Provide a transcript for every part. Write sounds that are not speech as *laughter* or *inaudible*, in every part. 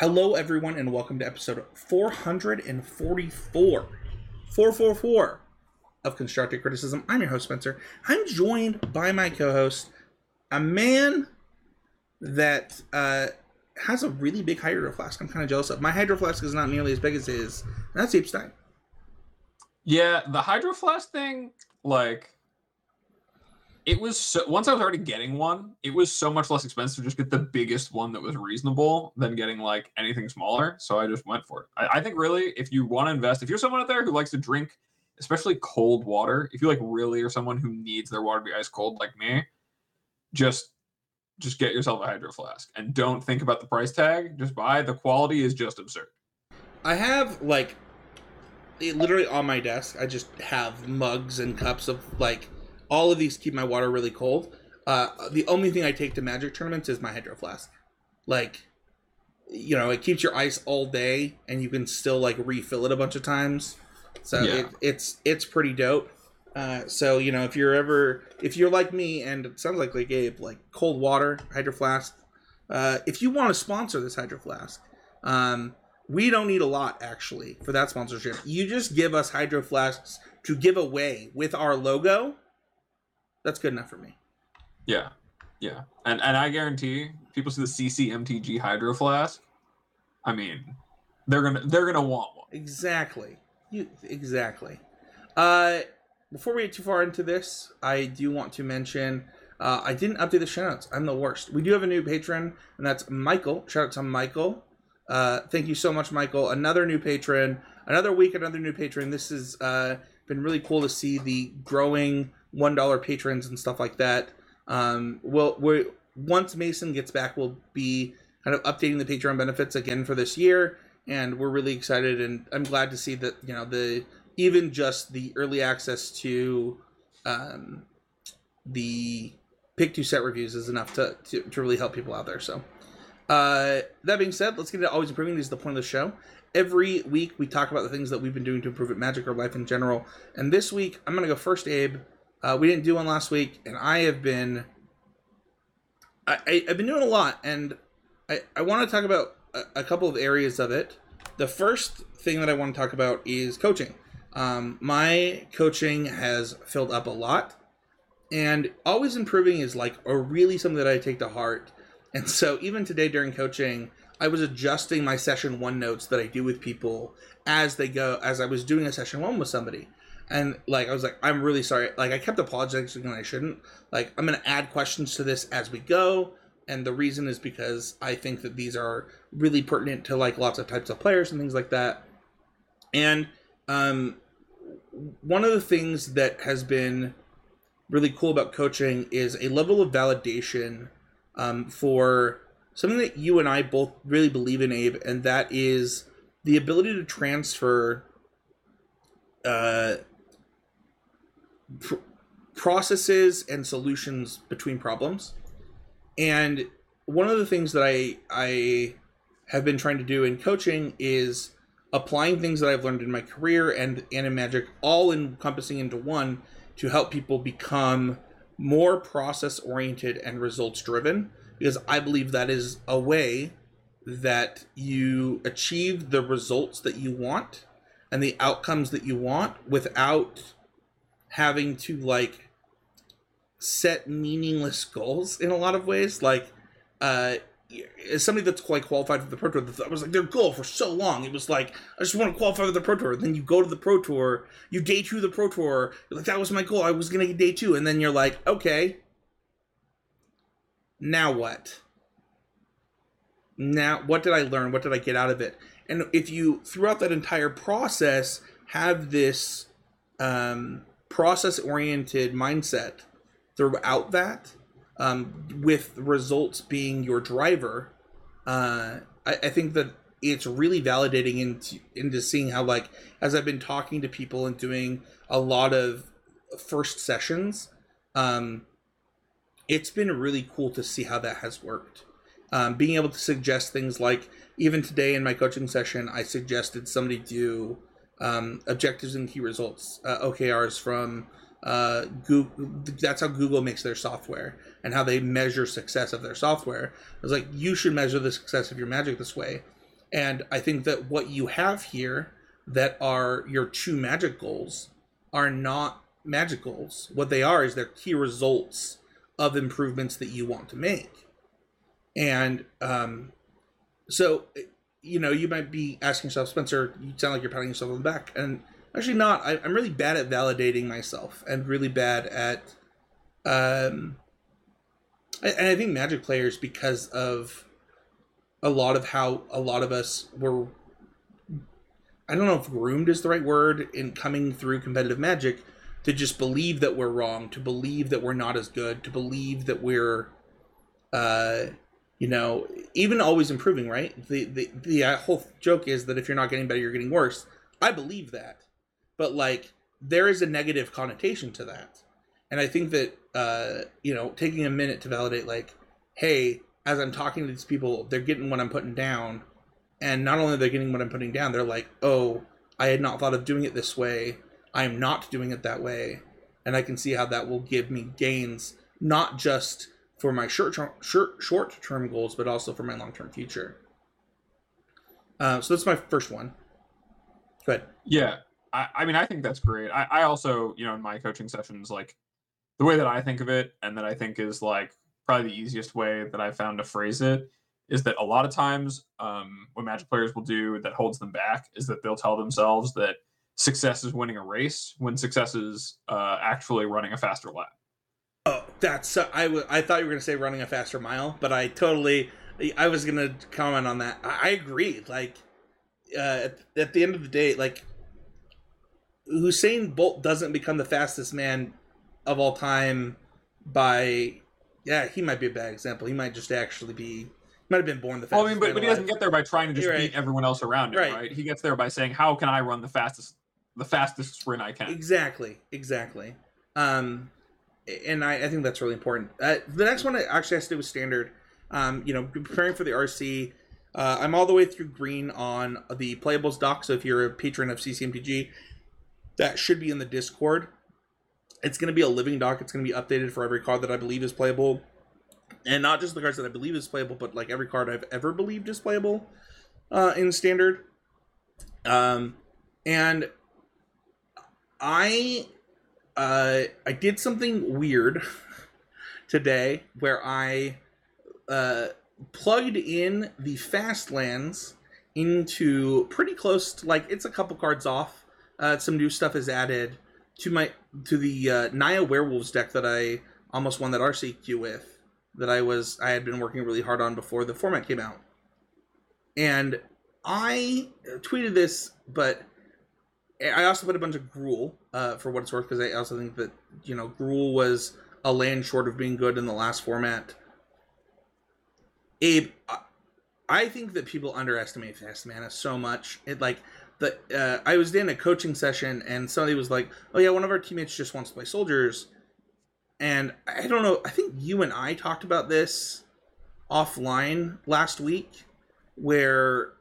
Hello, everyone, and welcome to episode 444. 444 of Constructive Criticism. I'm your host, Spencer. I'm joined by my co host, a man that uh, has a really big hydro flask. I'm kind of jealous of. My hydro flask is not nearly as big as his. That's Abe Stein. Yeah, the hydro flask thing, like, it was so once I was already getting one, it was so much less expensive to just get the biggest one that was reasonable than getting like anything smaller. So I just went for it. I, I think really, if you want to invest, if you're someone out there who likes to drink, especially cold water, if you like really are someone who needs their water to be ice cold like me, just just get yourself a hydro flask and don't think about the price tag. Just buy. The quality is just absurd. I have like it literally on my desk. I just have mugs and cups of like all of these keep my water really cold. Uh, the only thing I take to Magic tournaments is my hydro flask. Like, you know, it keeps your ice all day, and you can still like refill it a bunch of times. So Yeah. it, it's it's pretty dope. Uh, so you know, if you're ever if you're like me, and it sounds like like Gabe, like cold water hydro flask. Uh, if you want to sponsor this hydro flask, um, we don't need a lot actually for that sponsorship. You just give us hydro flasks to give away with our logo. That's good enough for me. Yeah, yeah, and and I guarantee people see the CCMTG hydro flask. I mean, they're gonna they're gonna want one. Exactly. You exactly. Uh, before we get too far into this, I do want to mention uh, I didn't update the show notes. I'm the worst. We do have a new patron, and that's Michael. Shout out to Michael. Uh, thank you so much, Michael. Another new patron. Another week, another new patron. This has uh, been really cool to see the growing one dollar patrons and stuff like that. Um, well, we once Mason gets back, we'll be kind of updating the Patreon benefits again for this year, and we're really excited. And I'm glad to see that you know the even just the early access to um, the pick two set reviews is enough to, to, to really help people out there. So, uh, that being said, let's get into always improving. This is the point of the show. Every week we talk about the things that we've been doing to improve at Magic or life in general. And this week I'm gonna go first, Abe. Uh, we didn't do one last week, and I have been I, I, I've been doing a lot, and I, I want to talk about a, a couple of areas of it. The first thing that I want to talk about is coaching. Um, my coaching has filled up a lot, and always improving is like a really something that I take to heart. And so even today during coaching, I was adjusting my session one notes that I do with people as they go, as I was doing a session one with somebody. And like I was like, I'm really sorry. Like I kept apologizing when I shouldn't. Like I'm gonna add questions to this as we go. And the reason is because I think that these are really pertinent to like lots of types of players and things like that. And um, one of the things that has been really cool about coaching is a level of validation um, for something that you and I both really believe in, Abe, and that is the ability to transfer uh, pr- processes and solutions between problems. And one of the things that I I have been trying to do in coaching is applying things that I've learned in my career and, and in magic, all encompassing into one to help people become more process oriented and results driven. Because I believe that is a way that you achieve the results that you want and the outcomes that you want without having to like set meaningless goals in a lot of ways. Like uh as somebody that's quite qualified for the pro tour that was like their goal for so long. It was like i just want to qualify for the pro tour. Then you go to the pro tour you day two the pro tour you're like that was my goal. I was gonna get day two. And then you're like okay. Now what? Now what did i learn? What did i get out of it? And if you throughout that entire process have this um, process oriented mindset throughout that um, with results being your driver uh, I, I think that it's really validating into into seeing how like as i've been talking to people and doing a lot of first sessions um, it's been really cool to see how that has worked. Um, being able to suggest things like even today in my coaching session i suggested somebody do um, objectives and key results uh, okrs from uh, Google, that's how google makes their software and how they measure success of their software i was like you should measure the success of your magic this way And I think that what you have here that are your two magic goals are not magic goals. What they are is they're key results of improvements that you want to make. And um, so, you know, you might be asking yourself, Spencer, you sound like you're patting yourself on the back. And actually, not. I, I'm really bad at validating myself and really bad at. Um, and I think Magic players, because of a lot of how a lot of us were I don't know if groomed is the right word in coming through competitive magic to just believe that we're wrong, to believe that we're not as good, to believe that we're uh you know, even always improving, right? The the the uh, whole joke is that if you're not getting better, you're getting worse. I believe that. But like there is a negative connotation to that. And I think that uh, you know, taking a minute to validate like, hey, as I'm talking to these people, they're getting what I'm putting down and not only they're they getting what I'm putting down, they're like, oh, I had not thought of doing it this way. I am not doing it that way, and I can see how that will give me gains, not just for my short term short short term goals, but also for my long term future. Uh, so that's my first one. Go ahead. Yeah, I, I mean, I think that's great. I, I also, you know, in my coaching sessions, like the way that I think of it, and that I think is like probably the easiest way that I found to phrase it is that a lot of times um, what Magic players will do that holds them back is that they'll tell themselves that success is winning a race when success is uh, actually running a faster lap. That's uh, I, w- I thought you were going to say running a faster mile, but I totally I was going to comment on that. I, I agree. Like uh, at, at the end of the day, like Usain Bolt doesn't become the fastest man of all time by yeah, he might be a bad example. He might just actually be might have been born the fastest. Well, I mean, but, but he doesn't get there by trying to just You're beat everyone else around him, Right. right. He gets there by saying, "How can I run the fastest, the fastest sprint I can?" Exactly, exactly. Um, and I, I think that's really important. Uh, the next one actually has to do with standard. Um, you know, preparing for the RC. Uh, I'm all the way through green on the playables doc. So if you're a patron of CCMTG, that should be in the Discord. It's going to be a living doc. It's going to be updated for every card that I believe is playable, and not just the cards that I believe is playable, but like every card I've ever believed is playable uh, in standard. Um, and I uh, I did something weird *laughs* today where I uh, plugged in the Fastlands into pretty close to like it's a couple cards off. Uh, some new stuff is added to my to the uh, Naya Werewolves deck that I almost won that RCQ with. That I was I had been working really hard on before the format came out, and I tweeted this, but I also put a bunch of Gruul uh, for what it's worth because I also think that you know Gruul was a land short of being good in the last format. Abe, I- think that people underestimate fast mana so much. It like the uh, I was in a coaching session and somebody was like, "Oh yeah, one of our teammates just wants to play soldiers," and I don't know. I think you and I talked about this offline last week, where,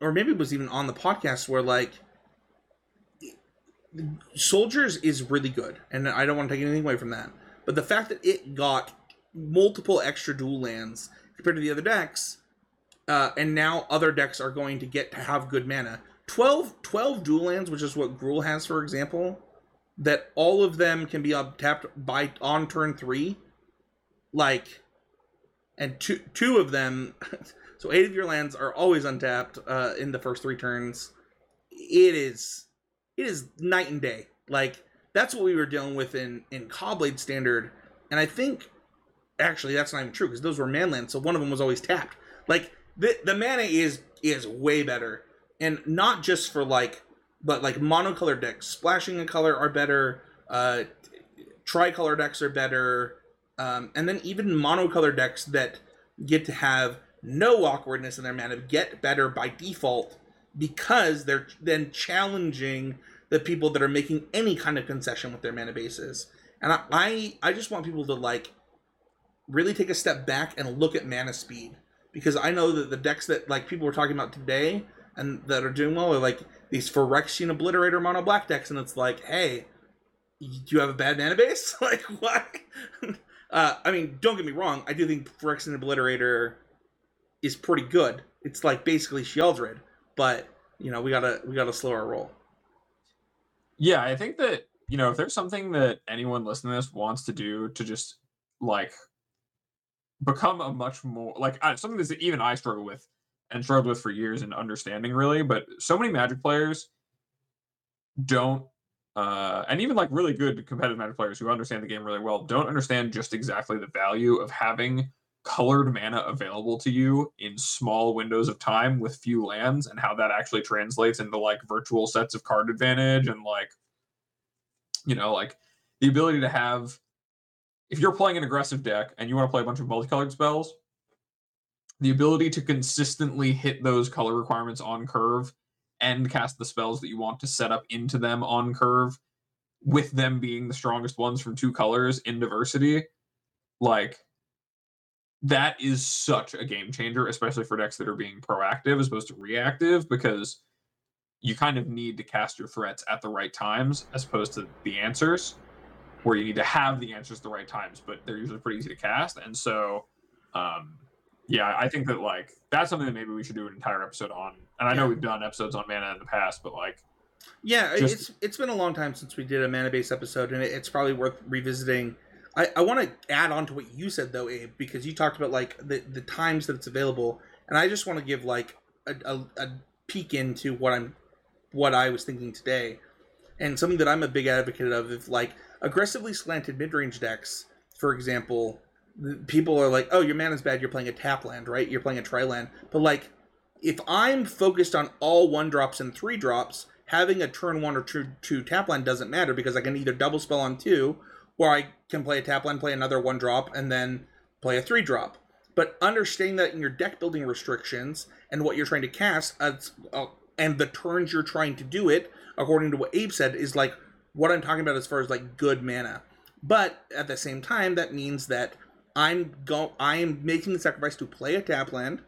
or maybe it was even on the podcast where like soldiers is really good and i don't want to take anything away from that but the fact that it got multiple extra dual lands compared to the other decks uh, and now other decks are going to get to have good mana. 12 12 dual lands which is what Gruul has for example that all of them can be tapped by on turn three like and two two of them *laughs* so eight of your lands are always untapped uh, in the first three turns. It is it is night and day. Like that's what we were dealing with in in Kaladesh Standard, and I think actually that's not even true because those were manlands, so one of them was always tapped. Like the the mana is is way better, and not just for like, but like monocolor decks, splashing a color are better. Uh, tricolor decks are better, um, and then even monocolor decks that get to have no awkwardness in their mana get better by default because they're then challenging the people that are making any kind of concession with their mana bases. And I, I, I just want people to like really take a step back and look at mana speed because I know that the decks that like people were talking about today and that are doing well are like these Phyrexian Obliterator mono black decks, and it's like, hey, do you have a bad mana base? *laughs* like what? *laughs* uh, I mean, don't get me wrong. I do think Phyrexian Obliterator is pretty good. It's like basically Sheoldred, but you know we gotta we gotta slow our roll. Yeah, I think that you know if there's something that anyone listening to this wants to do to just like become a much more like something that even I struggle with and struggled with for years in understanding really, but so many Magic players don't uh, and even like really good competitive Magic players who understand the game really well don't understand just exactly the value of having colored mana available to you in small windows of time with few lands and how that actually translates into like virtual sets of card advantage and like you know like the ability to have if you're playing an aggressive deck and you want to play a bunch of multicolored spells the ability to consistently hit those color requirements on curve and cast the spells that you want to set up into them on curve with them being the strongest ones from two colors in diversity like that is such a game changer, especially for decks that are being proactive as opposed to reactive, because you kind of need to cast your threats at the right times as opposed to the answers, where you need to have the answers at the right times, but they're usually pretty easy to cast. And so, um, yeah, I think that like that's something that maybe we should do an entire episode on. And I know Yeah. we've done episodes on mana in the past, but like, Yeah, Just- it's it's been a long time since we did a mana based episode, and it's probably worth revisiting. I, I want to add on to what you said though, Abe, because you talked about like the the times that it's available, and I just want to give like a, a, a peek into what I'm what I was thinking today, and something that I'm a big advocate of. If like aggressively slanted mid range decks, for example, people are like, oh, your mana's bad, you're playing a tap land, right? You're playing a tri land, but like if I'm focused on all one drops and three drops, having a turn one or two, two tap land doesn't matter because I can either double spell on two, or I can play a tap land, play another one drop, and then play a three drop. But understanding that in your deck building restrictions and what you're trying to cast, uh, and the turns you're trying to do it, according to what Abe said, is like what I'm talking about as far as like good mana. But at the same time, that means that I'm go I am making the sacrifice to play a tap land,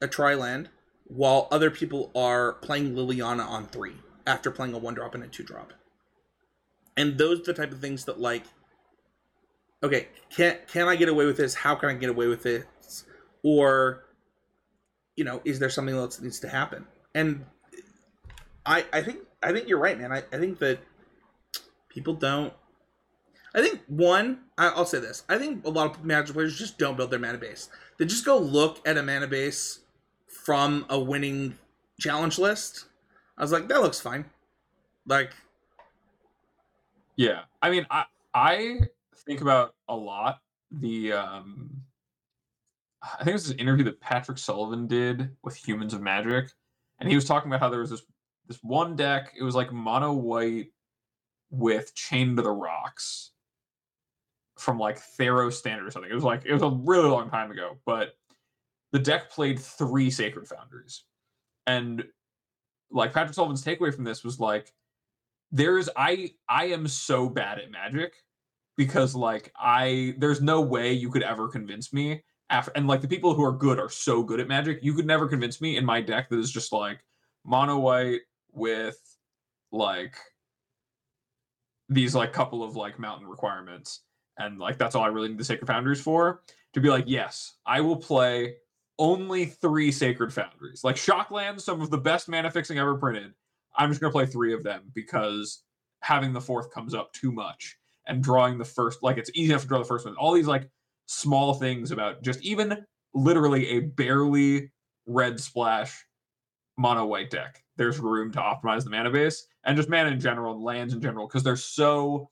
a tri land, while other people are playing Liliana on three after playing a one drop and a two drop. And those are the type of things that like okay, can can I get away with this? How can I get away with this? Or you know, is there something else that needs to happen? And I I think I think you're right, man. I, I think that people don't I think one, I, I'll say this. I think a lot of Magic players just don't build their mana base. They just go look at a mana base from a winning challenge list. I was like, that looks fine. Like, Yeah, I mean, I I think about a lot the um, I think it was an interview that Patrick Sullivan did with Humans of Magic, and he was talking about how there was this this one deck. It was like mono white with Chain to the Rocks from like Theros Standard or something. It was like it was a really long time ago, but the deck played three Sacred Foundries, and like Patrick Sullivan's takeaway from this was like there's I I am so bad at magic because like I there's no way you could ever convince me after and like the people who are good are so good at magic you could never convince me in my deck that is just like mono white with like these like couple of like mountain requirements and like that's all I really need the sacred foundries for to be like yes I will play only three sacred foundries. Like shocklands some of the best mana fixing ever printed I'm just gonna play three of them because having the fourth comes up too much and drawing the first like it's easy enough to draw the first one. All these like small things about just even literally a barely red splash mono white deck. There's room to optimize the mana base and just mana in general and lands in general because they're so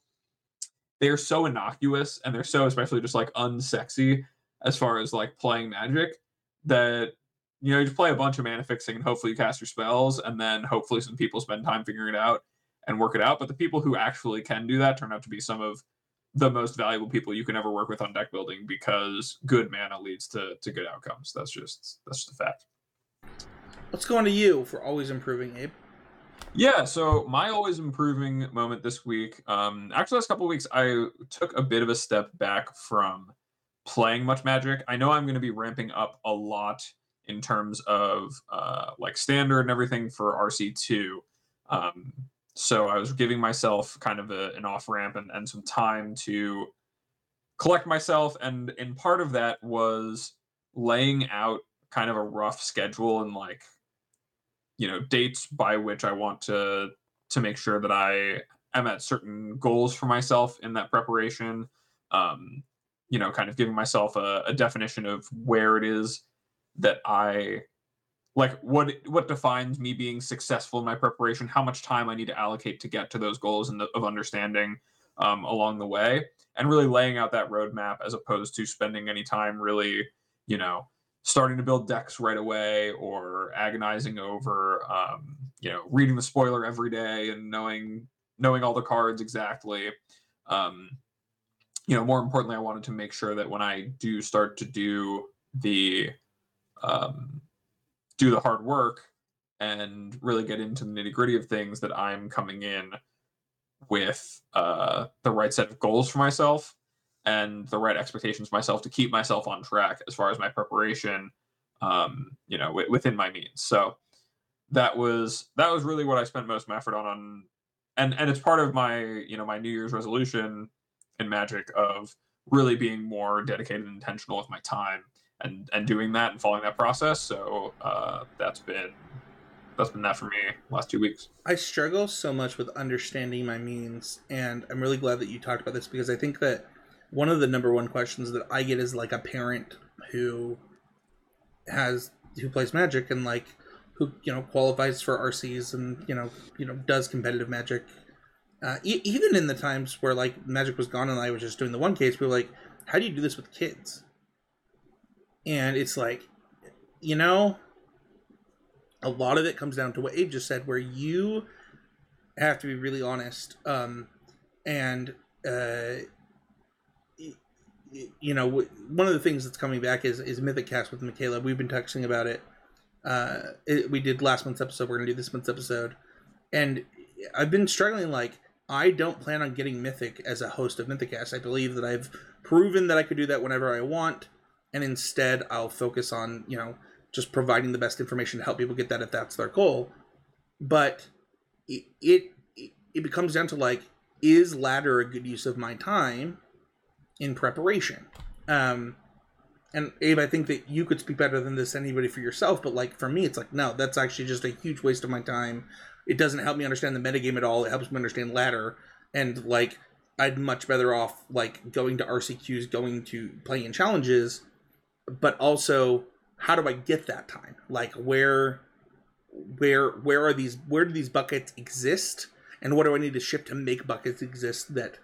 they're so innocuous and they're so especially just like unsexy as far as like playing magic that you know, you just play a bunch of mana fixing and hopefully you cast your spells, and then hopefully some people spend time figuring it out and work it out. But the people who actually can do that turn out to be some of the most valuable people you can ever work with on deck building because good mana leads to to good outcomes. That's just that's just a fact. let's go on to you for always improving, Abe. Yeah, so my always improving moment this week. Um, actually, last couple of weeks, I took a bit of a step back from playing much Magic. I know I'm going to be ramping up a lot in terms of uh, like standard and everything for RC2. Um, so I was giving myself kind of a, an off ramp and, and some time to collect myself, and and part of that was laying out kind of a rough schedule and like you know dates by which I want to to make sure that I am at certain goals for myself in that preparation. Um, you know, kind of giving myself a, a definition of where it is that I like what what defines me being successful in my preparation, how much time I need to allocate to get to those goals and of understanding um, along the way, and really laying out that roadmap as opposed to spending any time really, you know, starting to build decks right away or agonizing over, um, you know, reading the spoiler every day and knowing knowing all the cards exactly. Um, you know, more importantly, I wanted to make sure that when I do start to do the um, do the hard work and really get into the nitty gritty of things that I'm coming in with uh, the right set of goals for myself and the right expectations for myself to keep myself on track as far as my preparation, um, you know, w- within my means. So that was that was really what I spent most of my effort on, on, and and it's part of my you know my New Year's resolution in Magic of really being more dedicated and intentional with my time and and doing that and following that process. So uh, that's been that's been that for me last two weeks. I struggle so much with understanding my means, and I'm really glad that you talked about this because I think that one of the number one questions that I get is like a parent who has who plays Magic and like who you know qualifies for RCs and you know you know does competitive Magic. Uh, e- even in the times where like Magic was gone and I was just doing the one case, we were like, "How do you do this with kids?" And it's like you know a lot of it comes down to what abe just said where you have to be really honest um and uh you know one of the things that's coming back is is mythic cast with michaela. We've been texting about it. Uh it, we did last month's episode. We're gonna do this month's episode. And i've been struggling like i don't plan on getting mythic as a host of mythic cast. I believe that i've proven that i could do that whenever i want and instead I'll focus on you know just providing the best information to help people get that if that's their goal. But it it, it becomes down to like is ladder a good use of my time in preparation? Um, and Abe, I think that you could speak better than this anybody for yourself, but like for me, it's like no, that's actually just a huge waste of my time. It doesn't help me understand the metagame at all. It helps me understand ladder, and like I'd much better off like going to RCQs, going to playing in challenges, but also how do I get that time? Like where where where are these where do these buckets exist and what do I need to ship to make buckets exist that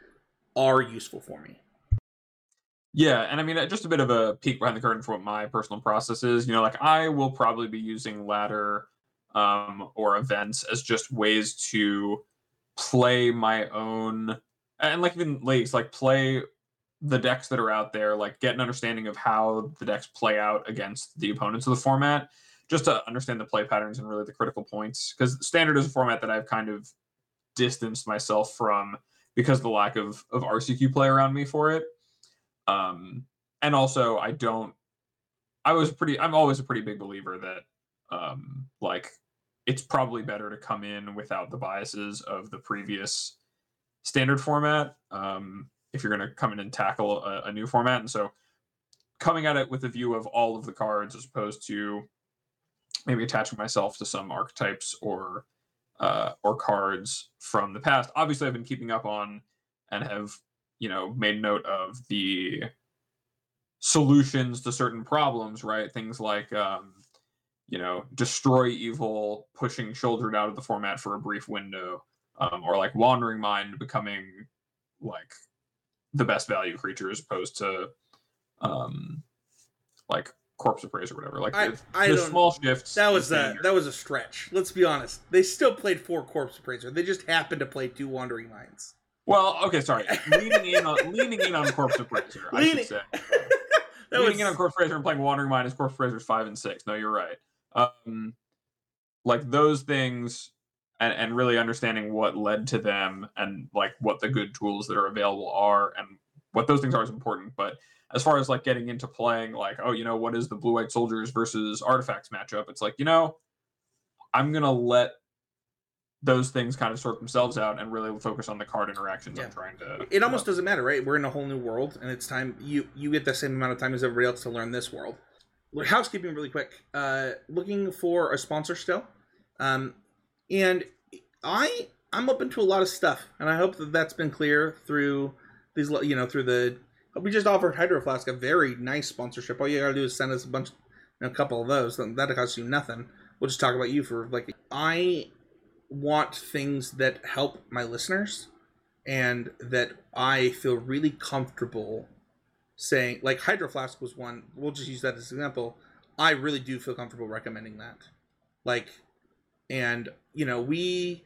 are useful for me? Yeah, and I mean just a bit of a peek behind the curtain for what my personal process is. You know, like I will probably be using ladder um, or events as just ways to play my own and like even leagues, like play the decks that are out there, like get an understanding of how the decks play out against the opponents of the format, just to understand the play patterns and really the critical points. Because standard is a format that I've kind of distanced myself from because the lack of of RCQ play around me for it. Um, and also I don't. I was pretty. I'm always a pretty big believer that, um, like, it's probably better to come in without the biases of the previous standard format. Um, if you're going to come in and tackle a, a, new format. And so coming at it with a view of all of the cards as opposed to maybe attaching myself to some archetypes or uh, or cards from the past. Obviously, I've been keeping up on and have you know made note of the solutions to certain problems. Right, things like um, you know destroy evil, pushing Sheoldred out of the format for a brief window, um, or like wandering mind becoming like the best value creature as opposed to um like corpse appraiser or whatever. Like I, the, I the small shifts. That was a that was a stretch. Let's be honest. They still played four corpse appraiser. They just happened to play two wandering minds. Well, okay, sorry. *laughs* leaning in on leaning in on corpse appraiser. Leaning. I should say. *laughs* leaning was... in on corpse appraiser and playing wandering mind is corpse appraiser five and six. No, you're right. Um, like those things and, and really understanding what led to them and like what the good tools that are available are and what those things are is important. But as far as like getting into playing like oh you know what is the blue white soldiers versus artifacts matchup? It's like you know i'm gonna let those things kind of sort themselves out and really focus on the card interactions yeah. i'm trying to it almost doesn't matter right? We're in a whole new world and it's time you you get the same amount of time as everybody else to learn this world. Housekeeping really quick. Uh, looking for a sponsor still, um, and I I'm open to a lot of stuff, and I hope that that's been clear through these you know through the we just offered Hydro Flask a very nice sponsorship. All you gotta do is send us a bunch, a couple of those. Then that costs you nothing. We'll just talk about you for like. I want things that help my listeners, and that I feel really comfortable saying. Like Hydro Flask was one. We'll just use that as an example. I really do feel comfortable recommending that. Like, and you know we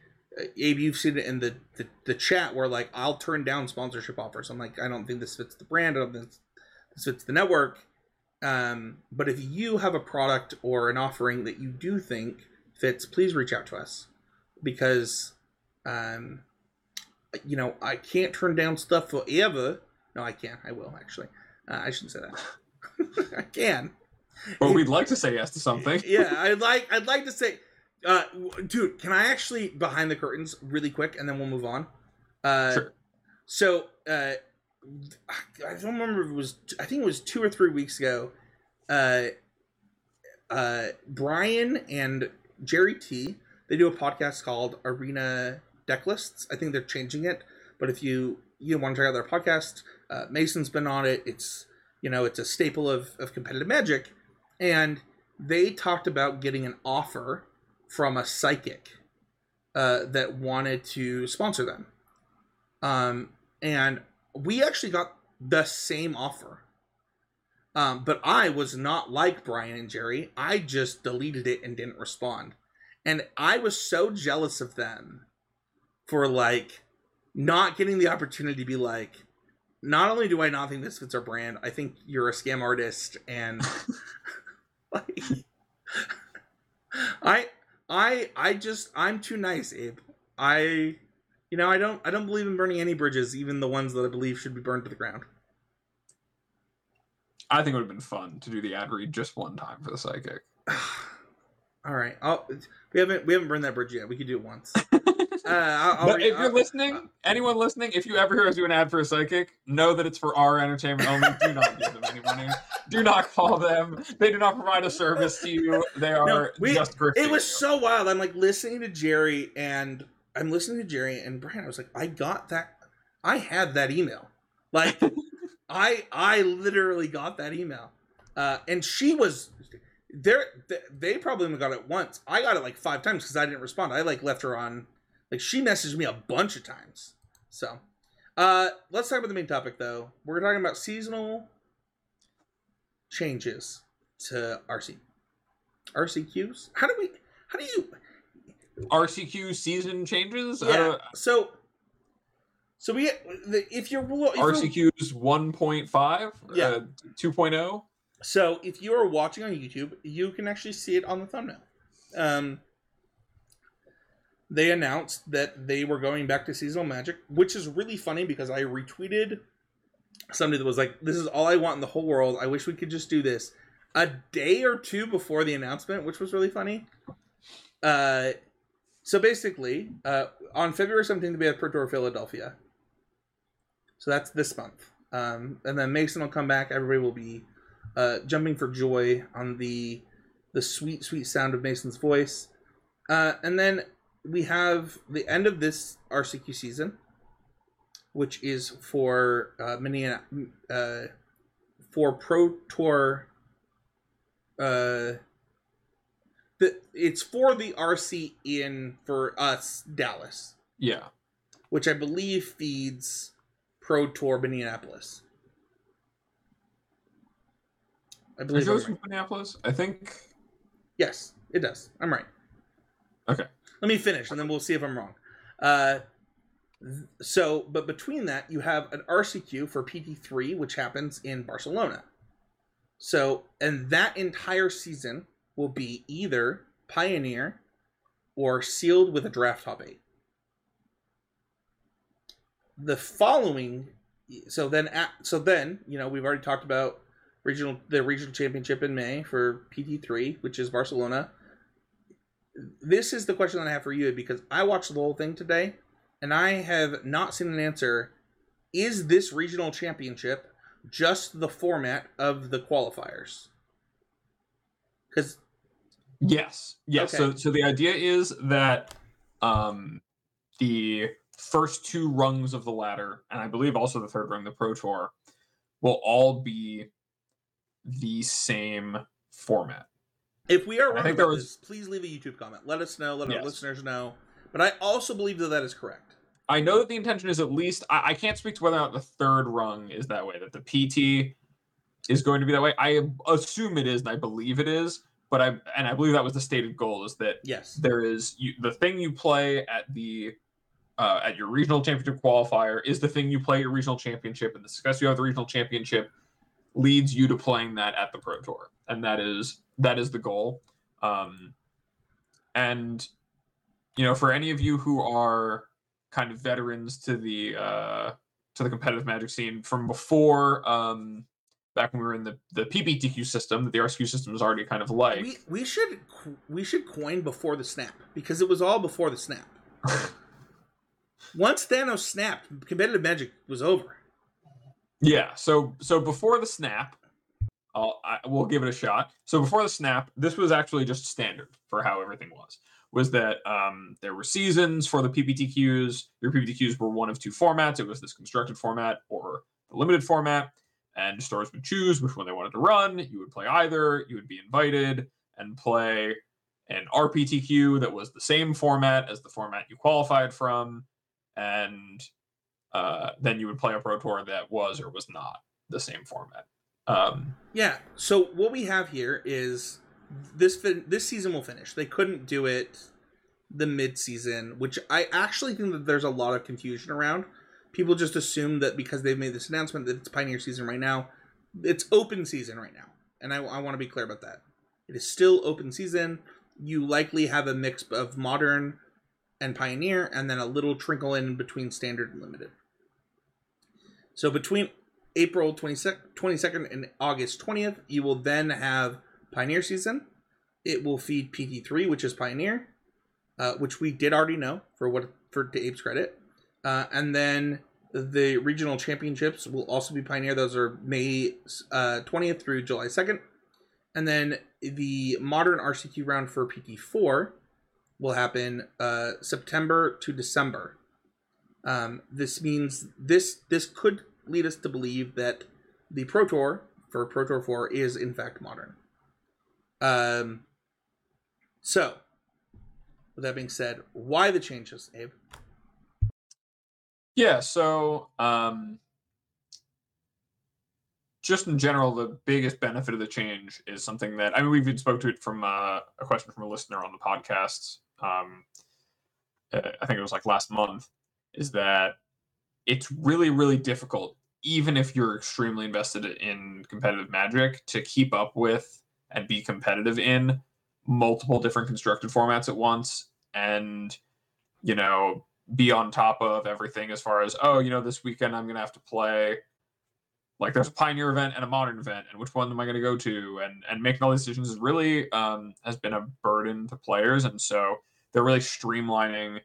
Abe, you've seen it in the, the, the chat where like I'll turn down sponsorship offers. I'm like, I don't think this fits the brand. I don't think this fits the network. Um, but if you have a product or an offering that you do think fits, please reach out to us because, um, you know, I can't turn down stuff forever. No, I can't. I will actually. Uh, I shouldn't say that. *laughs* I can. But we'd like to say yes to something. *laughs* yeah, I'd like. I'd like to say uh, dude, can I actually behind the curtains really quick, and then we'll move on. Uh, sure. So, uh, I don't remember if it was. I think it was two or three weeks ago. Uh, uh, Brian and Jerry T. They do a podcast called Arena Decklists. I think they're changing it, but if you you want to check out their podcast, uh, Mason's been on it. It's you know it's a staple of of competitive Magic, and they talked about getting an offer from a psychic uh, that wanted to sponsor them. Um, and we actually got the same offer. Um, but I was not like Brian and Jerry. I just deleted it and didn't respond. And I was so jealous of them for like not getting the opportunity to be like, not only do I not think this fits our brand, I think you're a scam artist and *laughs* like I I I just I'm too nice, Abe. I you know, I don't I don't believe in burning any bridges, even the ones that I believe should be burned to the ground. I think it would have been fun to do the ad read just one time for the psychic. *sighs* All right, I'll, we haven't we haven't burned that bridge yet. We could do it once. *laughs* Uh, I'll, I'll, if you're listening, anyone listening, if you ever hear us do an ad for a psychic, know that it's for our entertainment only. Do not give them any money. Do not call them. They do not provide a service to you. They are no, we, just It was so wild. I'm like listening to Jerry and I'm listening to Jerry and Brian. I was like, I got that. I had that email. Like, *laughs* I I literally got that email, uh, and she was there. They probably only got it once. I got it like five times because I didn't respond. I like left her on like she messaged me a bunch of times. So, uh, let's talk about the main topic though. We're talking about seasonal changes to RC RCQs. How do we? How do you? RCQ season changes. Yeah. So. So we, if you're if RCQ's 1.5, yeah, uh, 2.0. So if you are watching on YouTube, you can actually see it on the thumbnail. Um, they announced that they were going back to seasonal magic, which is really funny because I retweeted somebody that was like, "This is all I want in the whole world. I wish we could just do this." A day or two before the announcement, which was really funny. Uh, so basically, uh, on February seventeenth, we have Pro Tour Philadelphia. So that's this month, um, and then Mason will come back. Everybody will be uh, jumping for joy on the the sweet, sweet sound of Mason's voice. Uh, and then we have the end of this RCQ season, which is for uh, mini uh, for Pro Tour. Uh, the it's for the RC in for us Dallas. Yeah, which I believe feeds Pro Tour Minneapolis. I believe it goes from Minneapolis. I think. Yes, it does. I'm right. Okay. Let me finish, and then we'll see if I'm wrong. Uh, so, but between that, you have an RCQ for PT3, which happens in Barcelona. So, and that entire season will be either Pioneer or sealed with a draft top eight. The following, so then, at, so then, you know, we've already talked about regional the regional championship in May for PT3, which is Barcelona this is the question that I have for you because I watched the whole thing today and I have not seen an answer. Is this regional championship just the format of the qualifiers? Because Yes. Yes. Okay. So so the idea is that um the first two rungs of the ladder, and I believe also the third rung, the Pro Tour, will all be the same format. If we are I wrong think about there was- this, please leave a YouTube comment. Let us know. Let our listeners know. But I also believe that that is correct. I know that the intention is at least I, I can't speak to whether or not the third rung is that way, that the PT is going to be that way. I assume it is, and I believe it is, but I and I believe that was the stated goal is that Yes. there is you, the thing you play at the uh, at your regional championship qualifier is the thing you play at your regional championship, and the success you have at the regional championship leads you to playing that at the pro tour, and that is that is the goal. Um, and you know, for any of you who are kind of veterans to the uh, to the competitive magic scene from before, um, back when we were in the the PPTQ system, that the RSQ system was already kind of like. We we should we should coin before the snap because it was all before the snap. *laughs* Once Thanos snapped, competitive magic was over. Yeah. So so before the snap, I'll, I, we'll give it a shot. So before the snap, this was actually just standard for how everything was. Was that um, there were seasons for the PPTQs. Your PPTQs were one of two formats. It was this constructed format or the limited format, and stores would choose which one they wanted to run. You would play either. You would be invited and play an RPTQ that was the same format as the format you qualified from, and uh, then you would play a pro tour that was or was not the same format. Um, Yeah. So what we have here is this fin- this season will finish. They couldn't do it the mid season, which I actually think that there's a lot of confusion around. People just assume that because they've made this announcement that it's Pioneer season right now, it's open season right now, and I, I want to be clear about that. It is still open season. You likely have a mix of modern and Pioneer, and then a little trickle in between standard and limited. So between April 22nd, 22nd and August 20th, you will then have Pioneer season. It will feed PT3, which is Pioneer, uh, which we did already know for what for to Abe's credit. Uh, and then the regional championships will also be Pioneer. Those are May uh, 20th through July 2nd. And then the modern RCQ round for PT4 will happen uh, September to December. Um, this means this this could lead us to believe that the Pro Tour for Pro Tour 4 is in fact modern. Um, so, with that being said, why the changes, Abe? yeah. So um, just in general, the biggest benefit of the change is something that I mean we've even spoke to it from uh, a question from a listener on the podcast. Um, uh, I think it was like last month. Is that it's really really difficult, even if you're extremely invested in competitive Magic, to keep up with and be competitive in multiple different constructed formats at once, and you know be on top of everything as far as oh you know this weekend I'm gonna have to play like there's a pioneer event and a modern event and which one am i going to go to? And and making all these decisions is really um, has been a burden to players and so they're really streamlining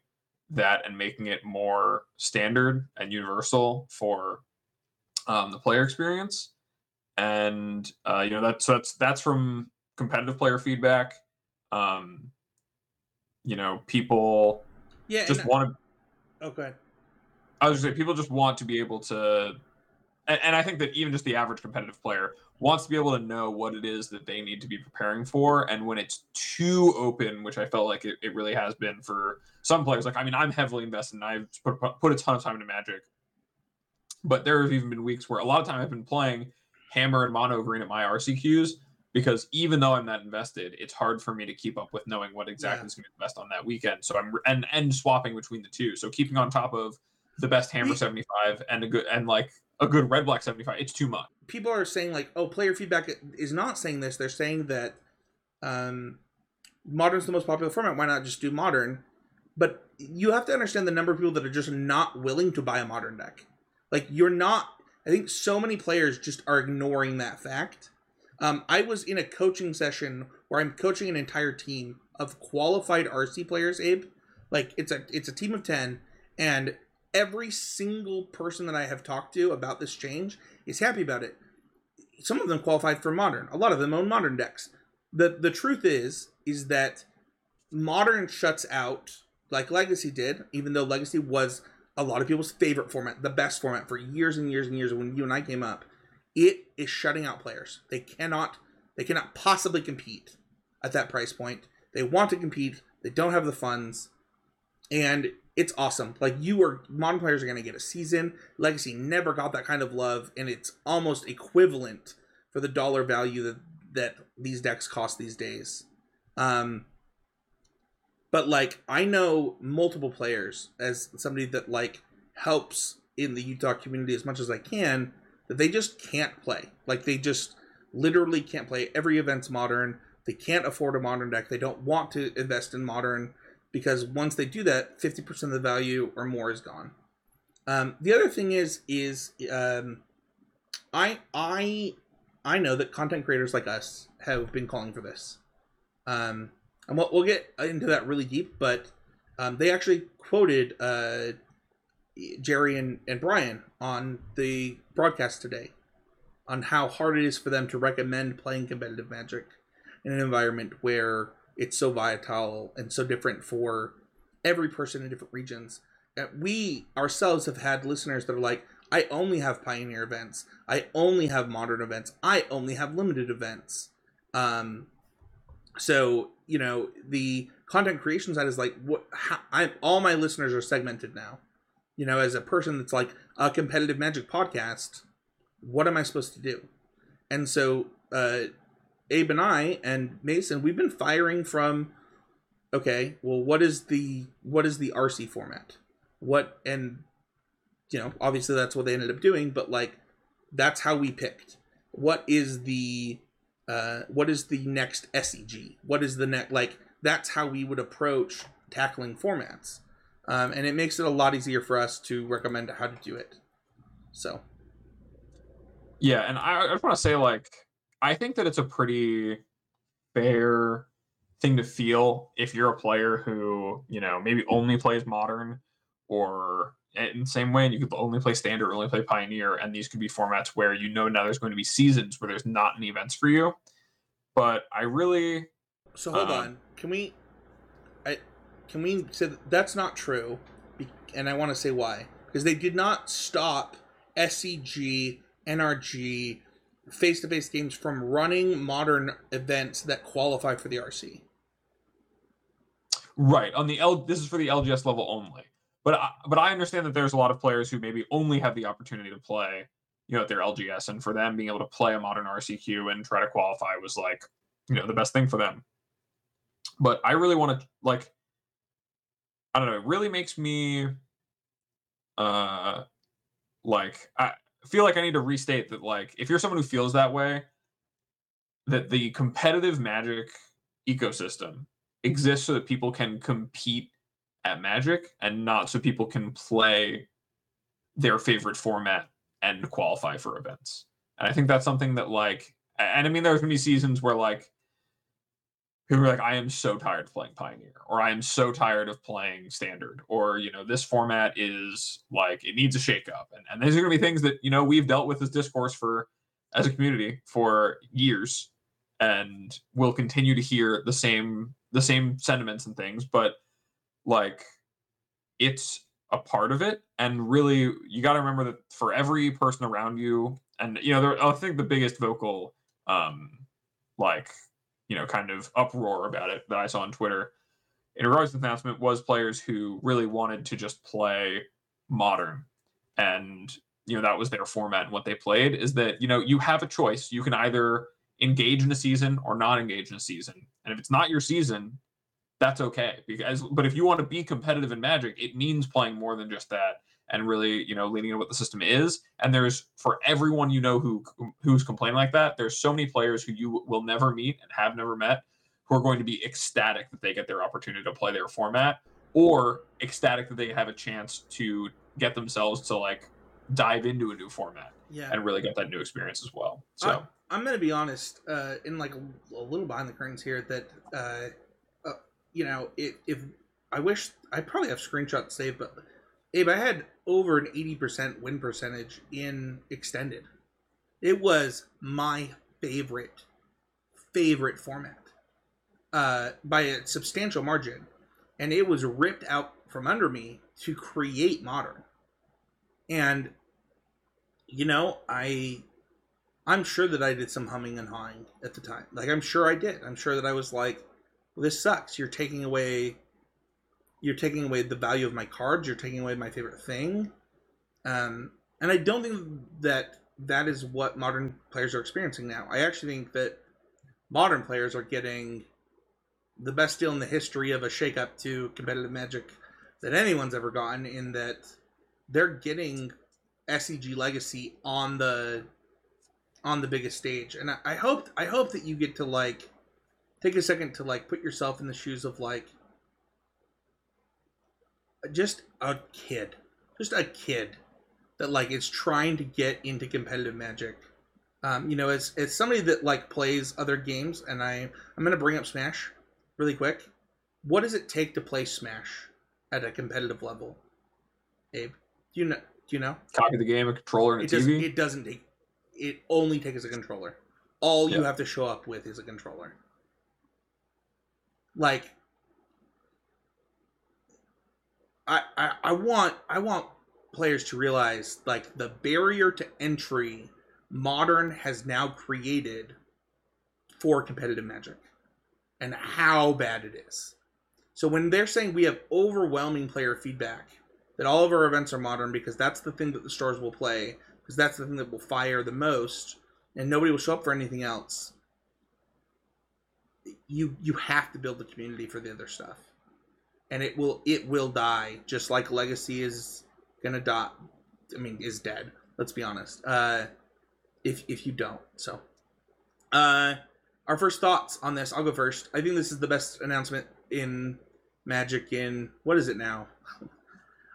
that and making it more standard and universal for um, the player experience and uh, you know that's so that's that's from competitive player feedback um, you know people Yeah, just want to okay. I was just saying, people just want to be able to, and, and I think that even just the average competitive player wants to be able to know what it is that they need to be preparing for. And when it's too open, which I felt like it, it really has been for some players, like, I mean, I'm heavily invested and I've put, put a ton of time into Magic. But there have even been weeks where a lot of time I've been playing Hammer and Mono Green at my RCQs because even though I'm not invested, it's hard for me to keep up with knowing what exactly Yeah. is going to be the best on that weekend. So I'm and and swapping between the two. So keeping on top of the best Hammer We- 75 and a good and like a good Red Black 75, it's too much. people are saying like, oh, player feedback is not saying this. They're saying that um, modern's the most popular format. Why not just do modern? But you have to understand the number of people that are just not willing to buy a modern deck. Like you're not. I think so many players just are ignoring that fact. Um, I was in a coaching session where I'm coaching an entire team of qualified RC players. Abe, like it's a it's a team of ten, and every single person that I have talked to about this change is happy about it. Some of them qualified for modern. A lot of them own modern decks. the the truth is is that modern shuts out like legacy did even though legacy was a lot of people's favorite format the best format for years and years and years when you and i came up it is shutting out players they cannot they cannot possibly compete at that price point they want to compete they don't have the funds and it's awesome like you are modern players are going to get a season legacy never got that kind of love and it's almost equivalent for the dollar value that that these decks cost these days. Um, but like I know multiple players as somebody that like helps in the Utah community as much as I can that they just can't play. Like they just literally can't play. Every event's modern. They can't afford a modern deck. They don't want to invest in modern because once they do that, fifty percent of the value or more is gone. Um, the other thing is is um, I I I know that content creators like us have been calling for this. Um, and we'll, we'll get into that really deep, but um, they actually quoted uh, Jerry and, and Brian on the broadcast today on how hard it is for them to recommend playing competitive magic in an environment where it's so volatile and so different for every person in different regions. We ourselves have had listeners that are like, I only have pioneer events. I only have modern events. I only have limited events. Um, so you know the content creation side is like what how, I'm all my listeners are segmented now. You know, as a person that's like a competitive magic podcast, what am I supposed to do? And so uh, Abe and I and Mason, we've been firing from okay, well, what is the what is the RC format? What and you know, obviously that's what they ended up doing, but like that's how we picked. What is the uh what is the next SCG? What is the next like that's how we would approach tackling formats. Um, and it makes it a lot easier for us to recommend how to do it. So Yeah, and I, I just want to say like I think that it's a pretty fair thing to feel if you're a player who, you know, maybe only plays modern or in the same way, and you could only play standard, or only play pioneer, and these could be formats where you know now there's going to be seasons where there's not any events for you. But I really so hold Um, on. Can we I can we say that that's not true? And I want to say why. Because they did not stop SCG, NRG, face-to-face games from running modern events that qualify for the RC. right on the L. This is for the LGS level only. But I, but I understand that there's a lot of players who maybe only have the opportunity to play, you know, at their LGS, and for them being able to play a modern RCQ and try to qualify was like, you know, the best thing for them. But I really want to like, I don't know. It really makes me, uh, like I feel like I need to restate that like if you're someone who feels that way, that the competitive Magic ecosystem exists so that people can compete at Magic and not so people can play their favorite format and qualify for events. And I think that's something that like and I mean there's gonna be seasons where like people are like, I am so tired of playing Pioneer, or I am so tired of playing standard, or you know, this format is like it needs a shakeup. And and these are gonna be things that, you know, we've dealt with this discourse for as a community for years and we'll continue to hear the same the same sentiments and things, but like it's a part of it and really you got to remember that for every person around you and you know there, i think the biggest vocal um like you know kind of uproar about it that i saw on twitter. In regards to the announcement was players who really wanted to just play modern. And you know that was their format and what they played is that you know you have a choice. You can either engage in a season or not engage in a season. And if it's not your season that's okay because but if you want to be competitive in magic it means playing more than just that and really you know leaning into what the system is and there's for everyone you know who who's complaining like that there's so many players who you will never meet and have never met who are going to be ecstatic that they get their opportunity to play their format or ecstatic that they have a chance to get themselves to like dive into a new format Yeah. and really get that new experience as well so I'm gonna be honest, uh, in like a, a little behind the curtains here. That uh, uh, you know, if, if I wish I probably have screenshots saved, but Abe, I had over an eighty percent win percentage in extended. It was my favorite favorite format. uh, by a substantial margin, and it was ripped out from under me to create modern. And you know, I I'm sure that I did some humming and hawing at the time. Like I'm sure I did. I'm sure that I was like, well, "This sucks. You're taking away, you're taking away the value of my cards. You're taking away my favorite thing." Um, and I don't think that that is what modern players are experiencing now. I actually think that modern players are getting the best deal in the history of a shakeup to competitive Magic that anyone's ever gotten. In that they're getting SCG Legacy on the on the biggest stage, and I, I hope I hope that you get to like take a second to like put yourself in the shoes of like just a kid, just a kid that like is trying to get into competitive Magic. Um, you know, it's it's somebody that like plays other games, and I I'm gonna bring up Smash really quick. What does it take to play Smash at a competitive level, Abe? Do you know? Do you know? Copy the game, a controller, and a it doesn't. TV. It doesn't take. It only takes a controller. All you have to show up with is a controller. Like, I, I want I want players to realize like the barrier to entry modern has now created for competitive magic and how bad it is. So when they're saying we have overwhelming player feedback that all of our events are modern because that's the thing that the stores will play because that's the thing that will fire the most and nobody will show up for anything else you you have to build the community for the other stuff and it will it will die just like legacy is gonna die i mean is dead let's be honest uh if if you don't so uh our first thoughts on this i'll go first i think this is the best announcement in magic in what is it now *laughs*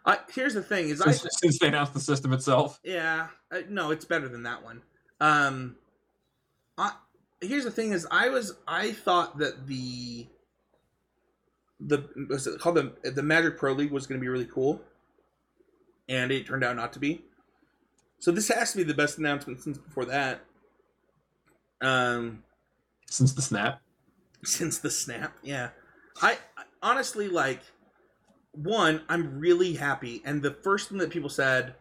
I, here's the thing: is I since, since they announced the system itself. yeah uh, no, it's better than that one. Um, I here's the thing: is I was I thought that the the was it called? The the Magic Pro League was going to be really cool, and it turned out not to be. So this has to be the best announcement since before that. Um, Since the snap. since the snap yeah. I, I honestly like one i'm really happy. And the first thing that people said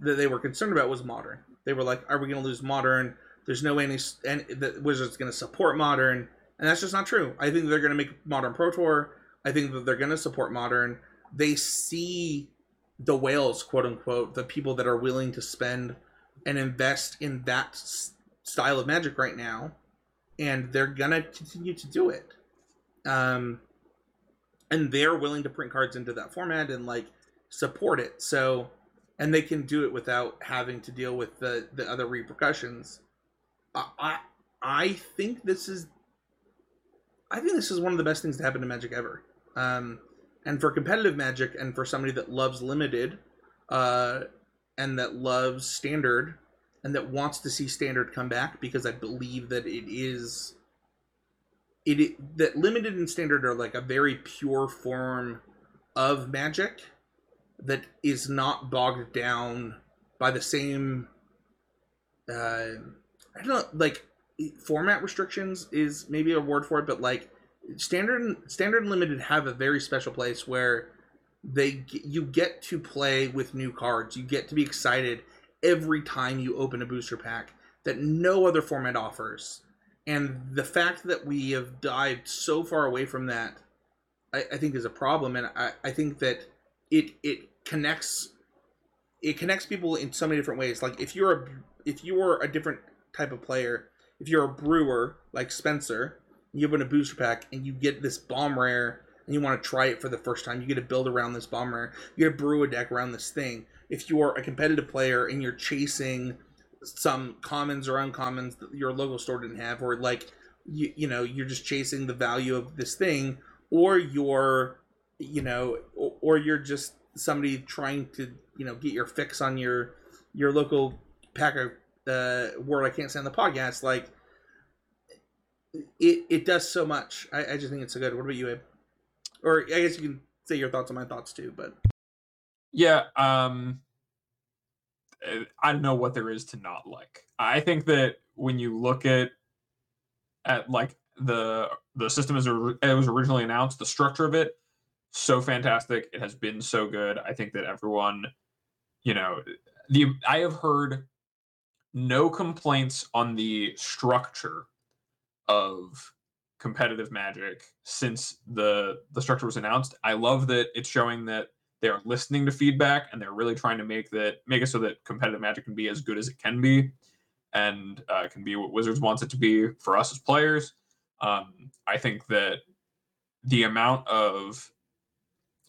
that they were concerned about was modern. They were like are we going to lose modern? There's no way any and that wizards going to support modern. And that's just not true. I think they're going to make modern pro tour i think that they're going to support modern. They see the whales quote unquote the people that are willing to spend and invest in that s- style of magic right now and they're gonna continue to do it. Um and they're willing to print cards into that format and like support it. So and they can do it without having to deal with the the other repercussions. I i, I think this is i think this is one of the best things to happen to magic ever um and for competitive magic and for somebody that loves limited uh and that loves standard and that wants to see standard come back because I believe that it is it, it that limited and standard are like a very pure form of magic that is not bogged down by the same uh I don't know like format restrictions is maybe a word for it but like standard standard and limited have a very special place where they you get to play with new cards you get to be excited every time you open a booster pack that no other format offers. And the fact that we have dived so far away from that, I, I think is a problem. And I, I think that it it connects it connects people in so many different ways. Like if you're a if you're a different type of player, if you're a brewer like Spencer, you open a booster pack and you get this bomb rare and you want to try it for the first time, you get to build around this bomb rare. You get to brew a deck around this thing if you're a competitive player and you're chasing some commons or uncommons that your local store didn't have, or like you you know you're just chasing the value of this thing, or you're you know or, or you're just somebody trying to you know get your fix on your your local pack of uh, word I can't say on the podcast. Like it it does so much. I, I just think it's so good. What about you, Abe? Or I guess you can say your thoughts on my thoughts too, but Yeah, um I don't know what there is to not like. I think that when you look at at like the the system as it was originally announced, the structure of it, so fantastic. It has been so good. I think that everyone, you know, the I have heard no complaints on the structure of competitive magic since the the structure was announced. I love that it's showing that they are listening to feedback and they're really trying to make that make it so that competitive magic can be as good as it can be and uh, can be what wizards wants it to be for us as players um, i think that the amount of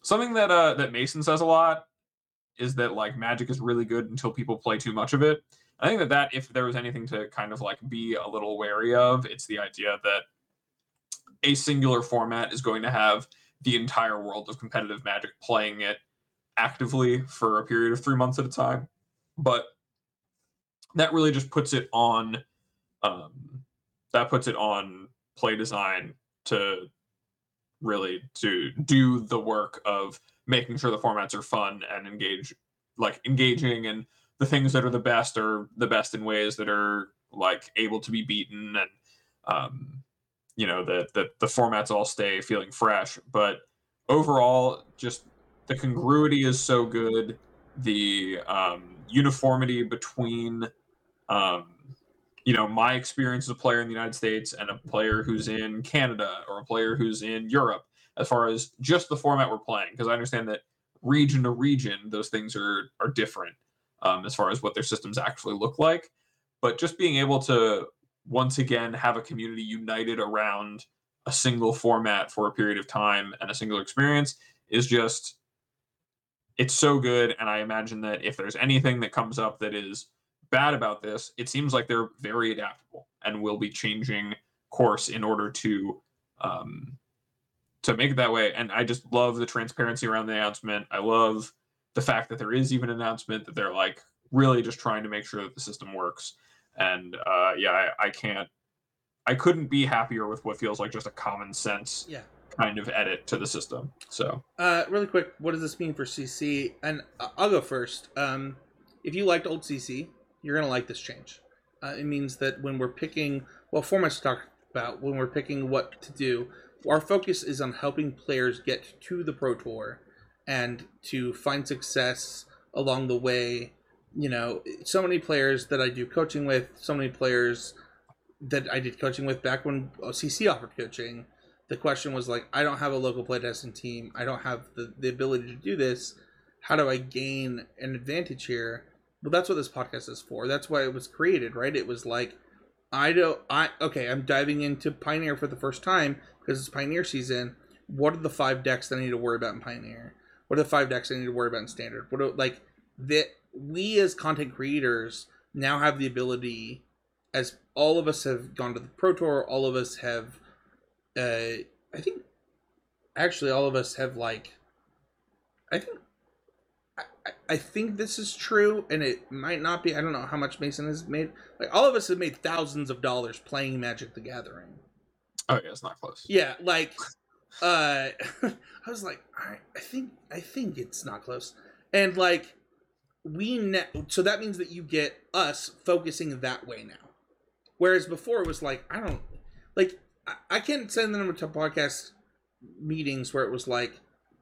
something that uh, that mason says a lot is that like magic is really good until people play too much of it i think that that if there was anything to kind of like be a little wary of it's the idea that a singular format is going to have the entire world of competitive magic playing it actively for a period of three months at a time. But that really just puts it on um, that puts it on play design to really to do the work of making sure the formats are fun and engage like engaging and the things that are the best are the best in ways that are like able to be beaten and um, you know that that the formats all stay feeling fresh. But overall just the congruity is so good. The um, uniformity between um, you know my experience as a player in the united states and a player who's in canada or a player who's in europe as far as just the format we're playing because i understand that region to region those things are are different um, as far as what their systems actually look like. But just being able to once again have a community united around a single format for a period of time and a single experience is just it's so good. And i imagine that if there's anything that comes up that is bad about this it seems like they're very adaptable and will be changing course in order to um to make it that way. And i just love the transparency around the announcement. I love the fact that there is even an announcement that they're like really just trying to make sure that the system works and uh, yeah, I, I can't, I couldn't be happier with what feels like just a common sense Yeah. kind of edit to the system. So Uh, really quick, what does this mean for CC? And I- I'll go first. Um, if you liked old CC, you're gonna like this change. Uh, it means that when we're picking, well, formats to talk about, when we're picking what to do, our focus is on helping players get to the Pro Tour and to find success along the way. You know, so many players that I do coaching with, so many players that I did coaching with back when OCC offered coaching the question was like i don't have a local playtesting team. I don't have the, the ability to do this. How do i gain an advantage here? Well that's what this podcast is for. That's why it was created right? It was like i don't i okay i'm diving into pioneer for the first time because it's pioneer season. What are the five decks that i need to worry about in pioneer what are the five decks i need to worry about in standard what are like that we as content creators now have the ability as all of us have gone to the pro tour all of us have uh, I think actually all of us have like, I think, I, I- I think this is true, and it might not be. I don't know how much Mason has made. Like all of us have made thousands of dollars playing Magic the Gathering. oh yeah, it's not close. Yeah, like, uh, *laughs* I was like, I, I think, I think it's not close, and like, we ne- so that means that you get us focusing that way now, whereas before it was like, I don't, like, I, I can't send them to podcast meetings where it was like,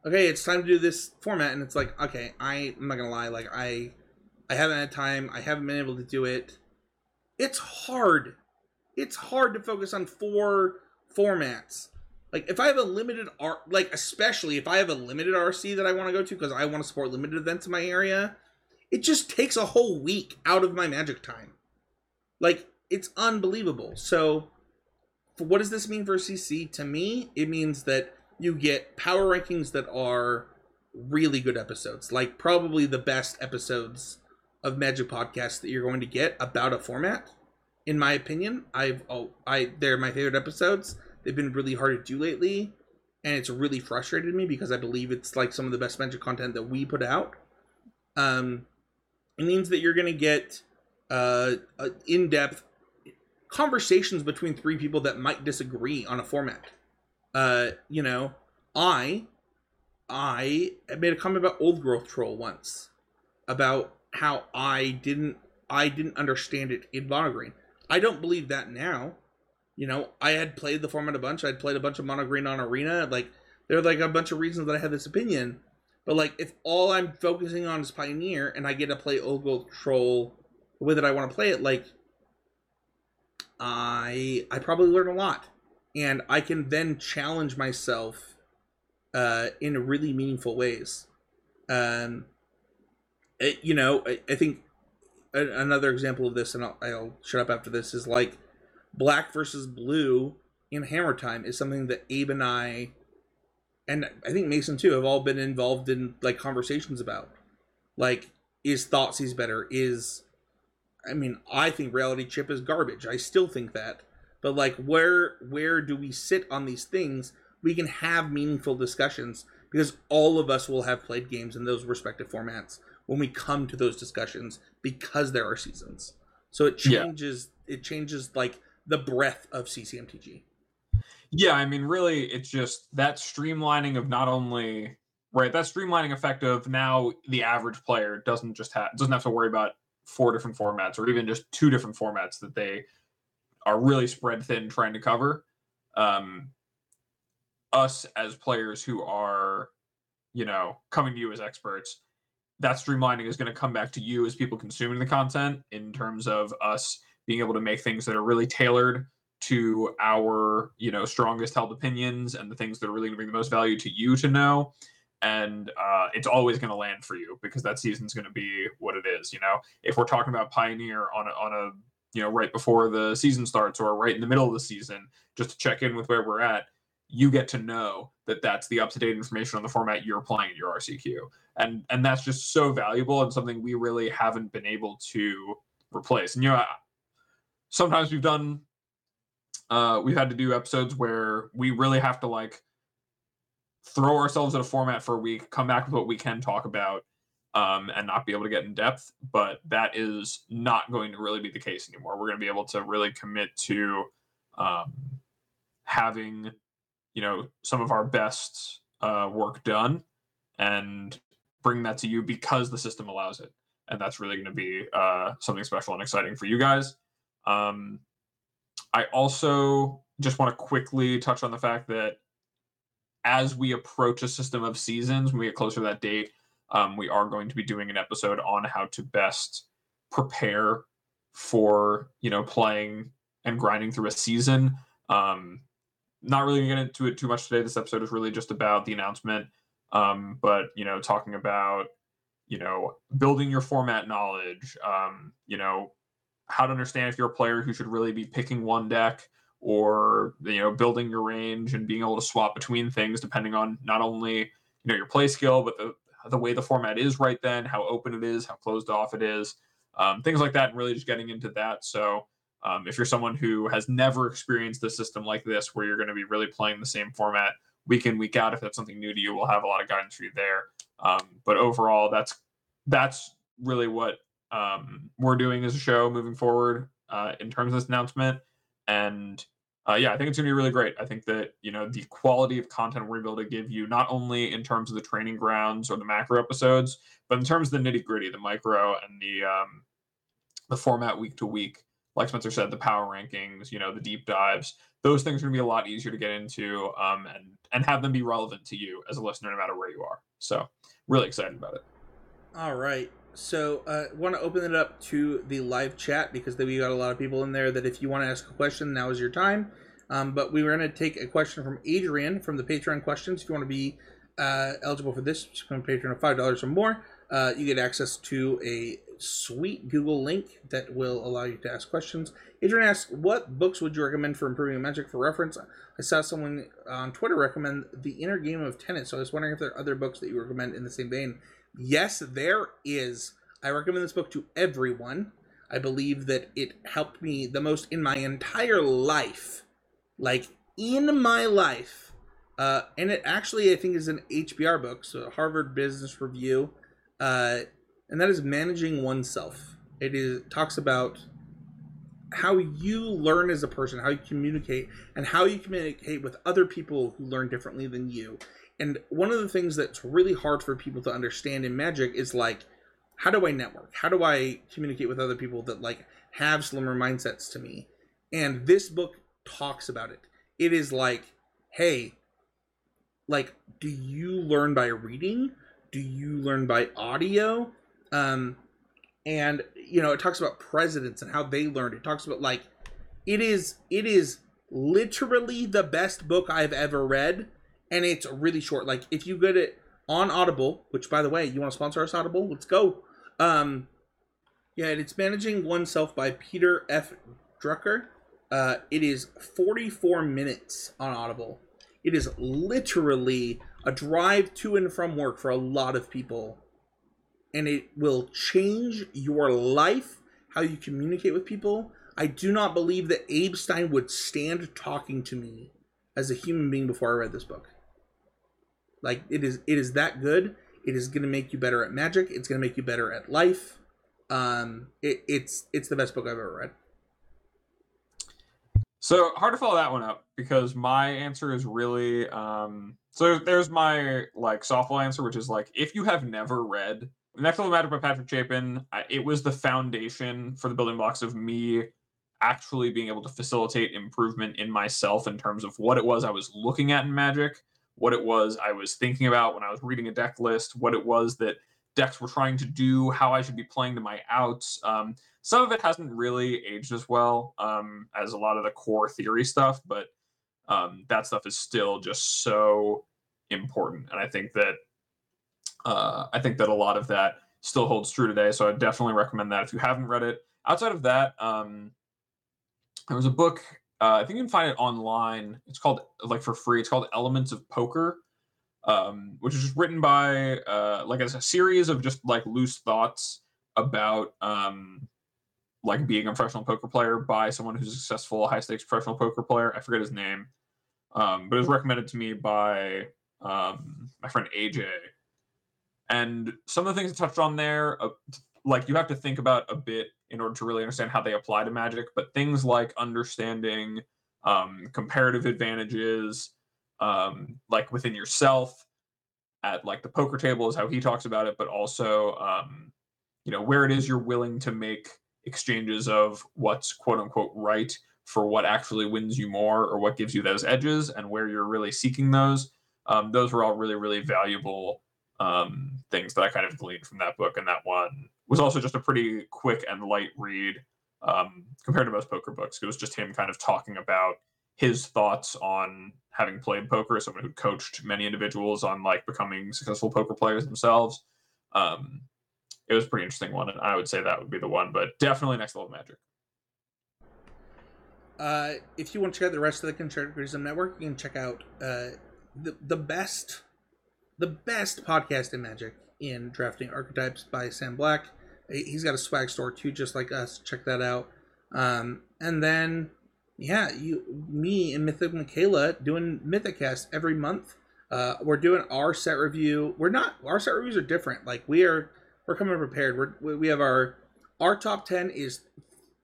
okay, it's time to do this format, and it's like, okay, I, I'm not gonna lie, like, I, I haven't had time, I haven't been able to do it. It's hard. It's hard to focus on four formats. Like if I have a limited R, like especially if I have a limited RC that I want to go to because I want to support limited events in my area, it just takes a whole week out of my magic time. Like it's unbelievable. So, what does this mean for CC? To me, it means that you get power rankings that are really good episodes, like probably the best episodes of Magic Podcast that you're going to get about a format. In my opinion, I've oh I they're my favorite episodes. They've been really hard to do lately, and it's really frustrated me because I believe it's like some of the best Magic content that we put out. Um, it means that you're going to get uh, uh, in-depth conversations between three people that might disagree on a format. Uh, you know, I I made a comment about old growth troll once about how I didn't I didn't understand it in Monogreen. I don't believe that now. You know, I had played the format a bunch. I'd played a bunch of mono green on arena. Like there are like a bunch of reasons that I had this opinion. But like if all I'm focusing on is Pioneer and I get to play Old-Growth Troll the way that I want to play it, like I I probably learn a lot. And I can then challenge myself uh in really meaningful ways. Um it, you know, I, I think another example of this, and I'll, I'll shut up after this, is like black versus blue in Hammer Time is something that Abe and I, and I think Mason too, have all been involved in like conversations about. Like, is Thoughtseize better? Is, I mean, I think Reality Chip is garbage. I still think that, but like, where where do we sit on these things? We can have meaningful discussions because all of us will have played games in those respective formats when we come to those discussions because there are seasons. So it Yeah. changes. It changes like the breadth of CCMTG. Yeah, I mean, really, it's just that streamlining of not only right that streamlining effect of now the average player doesn't just have doesn't have to worry about four different formats or even just two different formats that they are really spread thin trying to cover. Um, us as players who are, you know, coming to you as experts, that streamlining is going to come back to you as people consuming the content in terms of us being able to make things that are really tailored to our you know strongest held opinions and the things that are really going to bring the most value to you to know. And uh, it's always going to land for you because that season's going to be what it is you know? If we're talking about pioneer on a, on a you know right before the season starts or right in the middle of the season just to check in with where we're at you get to know that that's the up-to-date information on the format you're playing at your rcq and and that's just so valuable and something we really haven't been able to replace. And you know sometimes we've done uh, we've had to do episodes where we really have to like throw ourselves at a format for a week, come back with what we can talk about, um, and not be able to get in depth. But that is not going to really be the case anymore. We're going to be able to really commit to um, having, you know, some of our best uh, work done and bring that to you because the system allows it. And that's really going to be uh, something special and exciting for you guys. Um, I also just want to quickly touch on the fact that as we approach a system of seasons, when we get closer to that date, um, we are going to be doing an episode on how to best prepare for you know playing and grinding through a season. Um, not really gonna get into it too much today. This episode is really just about the announcement, um, but you know, talking about you know building your format knowledge, um, you know how to understand if you're a player who should really be picking one deck or you know building your range and being able to swap between things depending on not only you know your play skill but the the way the format is right then how open it is how closed off it is um, things like that and really just getting into that. So um, if you're someone who has never experienced a system like this where you're going to be really playing the same format week in week out if that's something new to you we'll have a lot of guidance for you there. Um, but overall that's that's really what um, we're doing as a show moving forward uh, in terms of this announcement. And uh, yeah, I think it's going to be really great. I think that you know the quality of content we're able to give you, not only in terms of the training grounds or the macro episodes, but in terms of the nitty gritty, the micro and the um, the format week to week. Like Spencer said, the power rankings, you know, the deep dives. Those things are going to be a lot easier to get into um, and and have them be relevant to you as a listener, no matter where you are. So, really excited about it. All right. So, uh, want to open it up to the live chat because we got a lot of people in there that if you want to ask a question, now is your time. Um, but we were going to take a question from Adrian from the Patreon questions. If you want to be uh, eligible for this, become a patron of five dollars or more. Uh, you get access to a sweet Google link that will allow you to ask questions. Adrian asks, "What books would you recommend for improving Magic?" For reference, I saw someone on Twitter recommend The Inner Game of Tennis. So I was wondering if there are other books that you recommend in the same vein. Yes, there is. I recommend this book to everyone. I believe that it helped me the most in my entire life. Like, in my life. Uh, and it actually, I think, is an HBR book, so Harvard Business Review. Uh, and that is Managing Oneself. It is talks about how you learn as a person, how you communicate, and how you communicate with other people who learn differently than you. And one of the things that's really hard for people to understand in Magic is like, how do I network? How do I communicate with other people that like have similar mindsets to me? And this book talks about it. It is like, hey, like, do you learn by reading? Do you learn by audio? Um, and you know, it talks about presidents and how they learned. It talks about like, it is it is literally the best book I've ever read, and it's really short. Like, if you get it on Audible, which by the way, you want to sponsor us, Audible? Let's go. Um, yeah, it's managing oneself by Peter F. Drucker. Uh, it is 44 minutes on Audible. It is literally a drive to and from work for a lot of people. And it will change your life, how you communicate with people. I do not believe that Abe Stein would stand talking to me as a human being before I read this book. Like it is it is that good. It is going to make you better at magic. It's going to make you better at life. Um, it, it's it's the best book I've ever read. So hard to follow that one up because my answer is really um so there's my like softball answer, which is like if you have never read the Next Level Magic by Patrick Chapin, it was the foundation for the building blocks of me actually being able to facilitate improvement in myself in terms of what it was I was looking at in Magic, what it was I was thinking about when I was reading a deck list, what it was that decks were trying to do, how I should be playing to my outs. Um, some of it hasn't really aged as well um, as a lot of the core theory stuff, but um, that stuff is still just so important. And I think that uh, I think that a lot of that still holds true today. So I definitely recommend that if you haven't read it. Outside of that, um, there was a book. Uh, I think you can find it online. It's called like for free. It's called Elements of Poker, um, which is written by uh, like as a series of just like loose thoughts about um, like being a professional poker player by someone who's a successful high stakes professional poker player. I forget his name, um, but it was recommended to me by um, my friend AJ. And some of the things it touched on there, uh, like you have to think about a bit in order to really understand how they apply to magic. But things like understanding um, comparative advantages, um, like within yourself, at like the poker table is how he talks about it, but also um, you know where it is you're willing to make exchanges of what's quote unquote right for what actually wins you more or what gives you those edges and where you're really seeking those. Um, those were all really, really valuable um, things that I kind of gleaned from that book. And that one was also just a pretty quick and light read um, compared to most poker books. It was just him kind of talking about his thoughts on having played poker, someone who coached many individuals on like becoming successful poker players themselves. Um, it was a pretty interesting one, and I would say that would be the one, but definitely next level magic. Uh, if you want to check out the rest of the Constructed Criticism Network, you can check out uh, the the best the best podcast in Magic in drafting archetypes by Sam Black. He's got a swag store too, just like us. Check that out. Um, and then yeah, you me and Mythic Michaela doing Mythicast every month. Uh, we're doing our set review. We're not our set reviews are different. Like we are we're coming prepared. We're, we have our our top ten is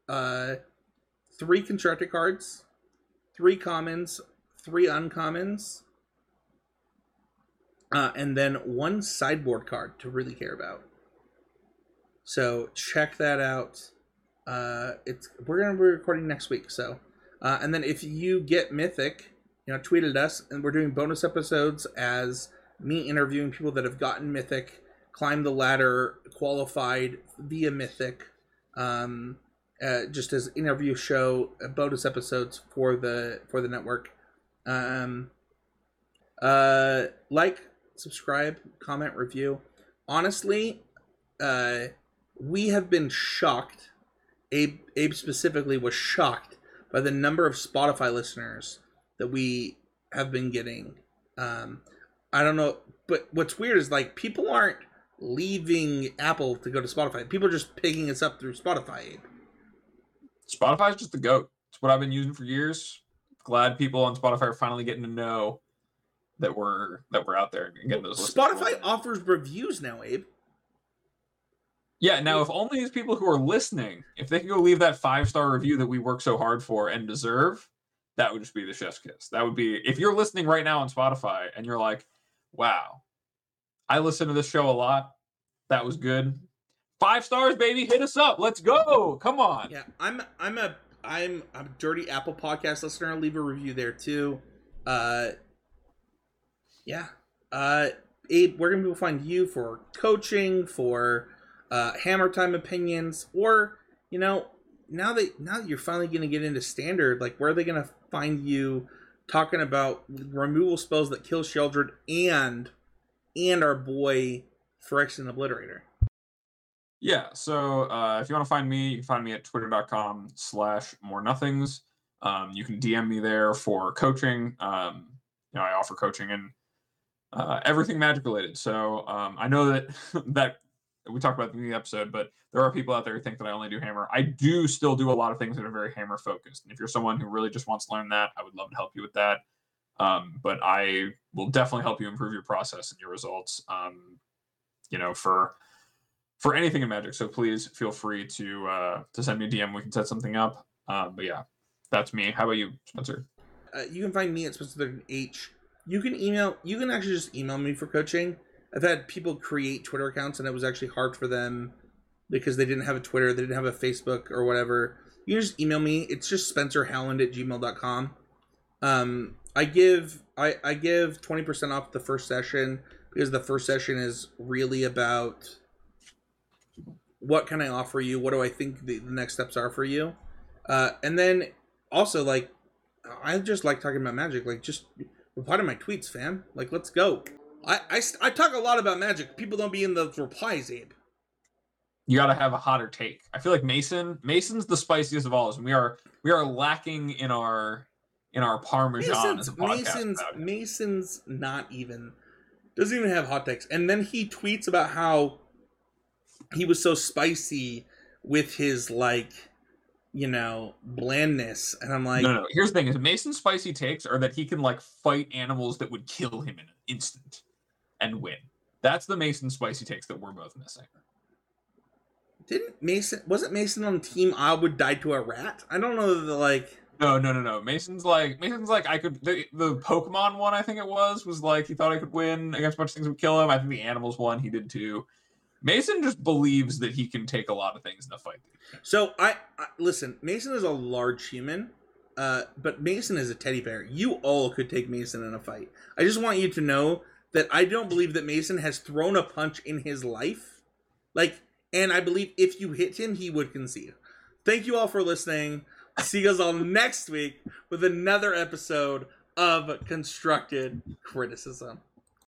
uh, three constructed cards, three commons, three uncommons, uh, and then one sideboard card to really care about. So check that out. Uh, it's we're gonna be recording next week. So, uh, and then if you get Mythic, you know, tweet at us, and we're doing bonus episodes as me interviewing people that have gotten Mythic climbed the ladder, qualified via Mythic, um, uh, just as interview show uh, bonus episodes for the for the network. Um, uh, like, subscribe, comment, review. Honestly, uh, we have been shocked. Abe, Abe specifically was shocked by the number of Spotify listeners that we have been getting. Um, I don't know, but what's weird is like people aren't leaving Apple to go to Spotify. People are just picking us up through Spotify. Spotify is just the goat. It's what I've been using for years. Glad people on Spotify are finally getting to know that we're that we're out there and getting those. Spotify offers reviews now, Abe. Yeah, now if only these people who are listening, if they could go leave that five star review that we work so hard for and deserve, that would just be the chef's kiss. That would be if you're listening right now on Spotify and you're like, wow, I listen to this show a lot. That was good. Five stars, baby. Hit us up. Let's go. Come on. Yeah, I'm I'm a I'm I'm a dirty Apple podcast listener. Leave a review there too. Uh, yeah. Uh, Abe, where can people find you for coaching, for uh, Hammer Time opinions, or you know, now that now that you're finally going to get into standard, like where are they going to find you talking about removal spells that kill Sheoldred and and our boy Phyrexian Obliterator? Yeah, so uh, if you want to find me, you can find me at twitter.com slash more nothings. Um, you can DM me there for coaching. Um, you know, I offer coaching and uh, everything magic related. So um, I know that *laughs* that we talked about in the episode, but there are people out there who think that I only do hammer. I do still do a lot of things that are very hammer focused. And if you're someone who really just wants to learn that, I would love to help you with that. Um, but I will definitely help you improve your process and your results. Um, you know, for for anything in Magic. So please feel free to uh, to send me a DM. We can set something up. Um, but yeah, that's me. How about you, Spencer? Uh, you can find me at Spencer H. You can email. You can actually just email me for coaching. I've had people create Twitter accounts, and it was actually hard for them because they didn't have a Twitter, they didn't have a Facebook or whatever. You can just email me. It's just Spencer Howland at gmail.com. Um, I give I, I give twenty percent off the first session because the first session is really about what can I offer you? What do I think the, the next steps are for you? Uh, and then also like I just like talking about magic. Like just reply to my tweets, fam. Like let's go. I, I, I talk a lot about magic. People don't be in the replies, Abe. You got to have a hotter take. I feel like Mason Mason's the spiciest of all of us. We are we are lacking in our in our parmesan Mason's, Mason's, Mason's not even doesn't even have hot takes. And then he tweets about how he was so spicy with his like you know blandness and i'm like no no here's the thing is mason's spicy takes are that he can like fight animals that would kill him in an instant and win that's the mason spicy takes that we're both missing didn't mason wasn't mason on team i would die to a rat i don't know the like no no no no mason's like mason's like i could the, the pokemon one i think it was was like he thought i could win against a bunch of things would kill him i think the animals one he did too Mason just believes that he can take a lot of things in a fight. So I, I listen. Mason is a large human, uh, but Mason is a teddy bear. You all could take Mason in a fight. I just want you to know that I don't believe that Mason has thrown a punch in his life. Like, and I believe if you hit him, he would concede. Thank you all for listening. See you guys all next week with another episode of constructed criticism.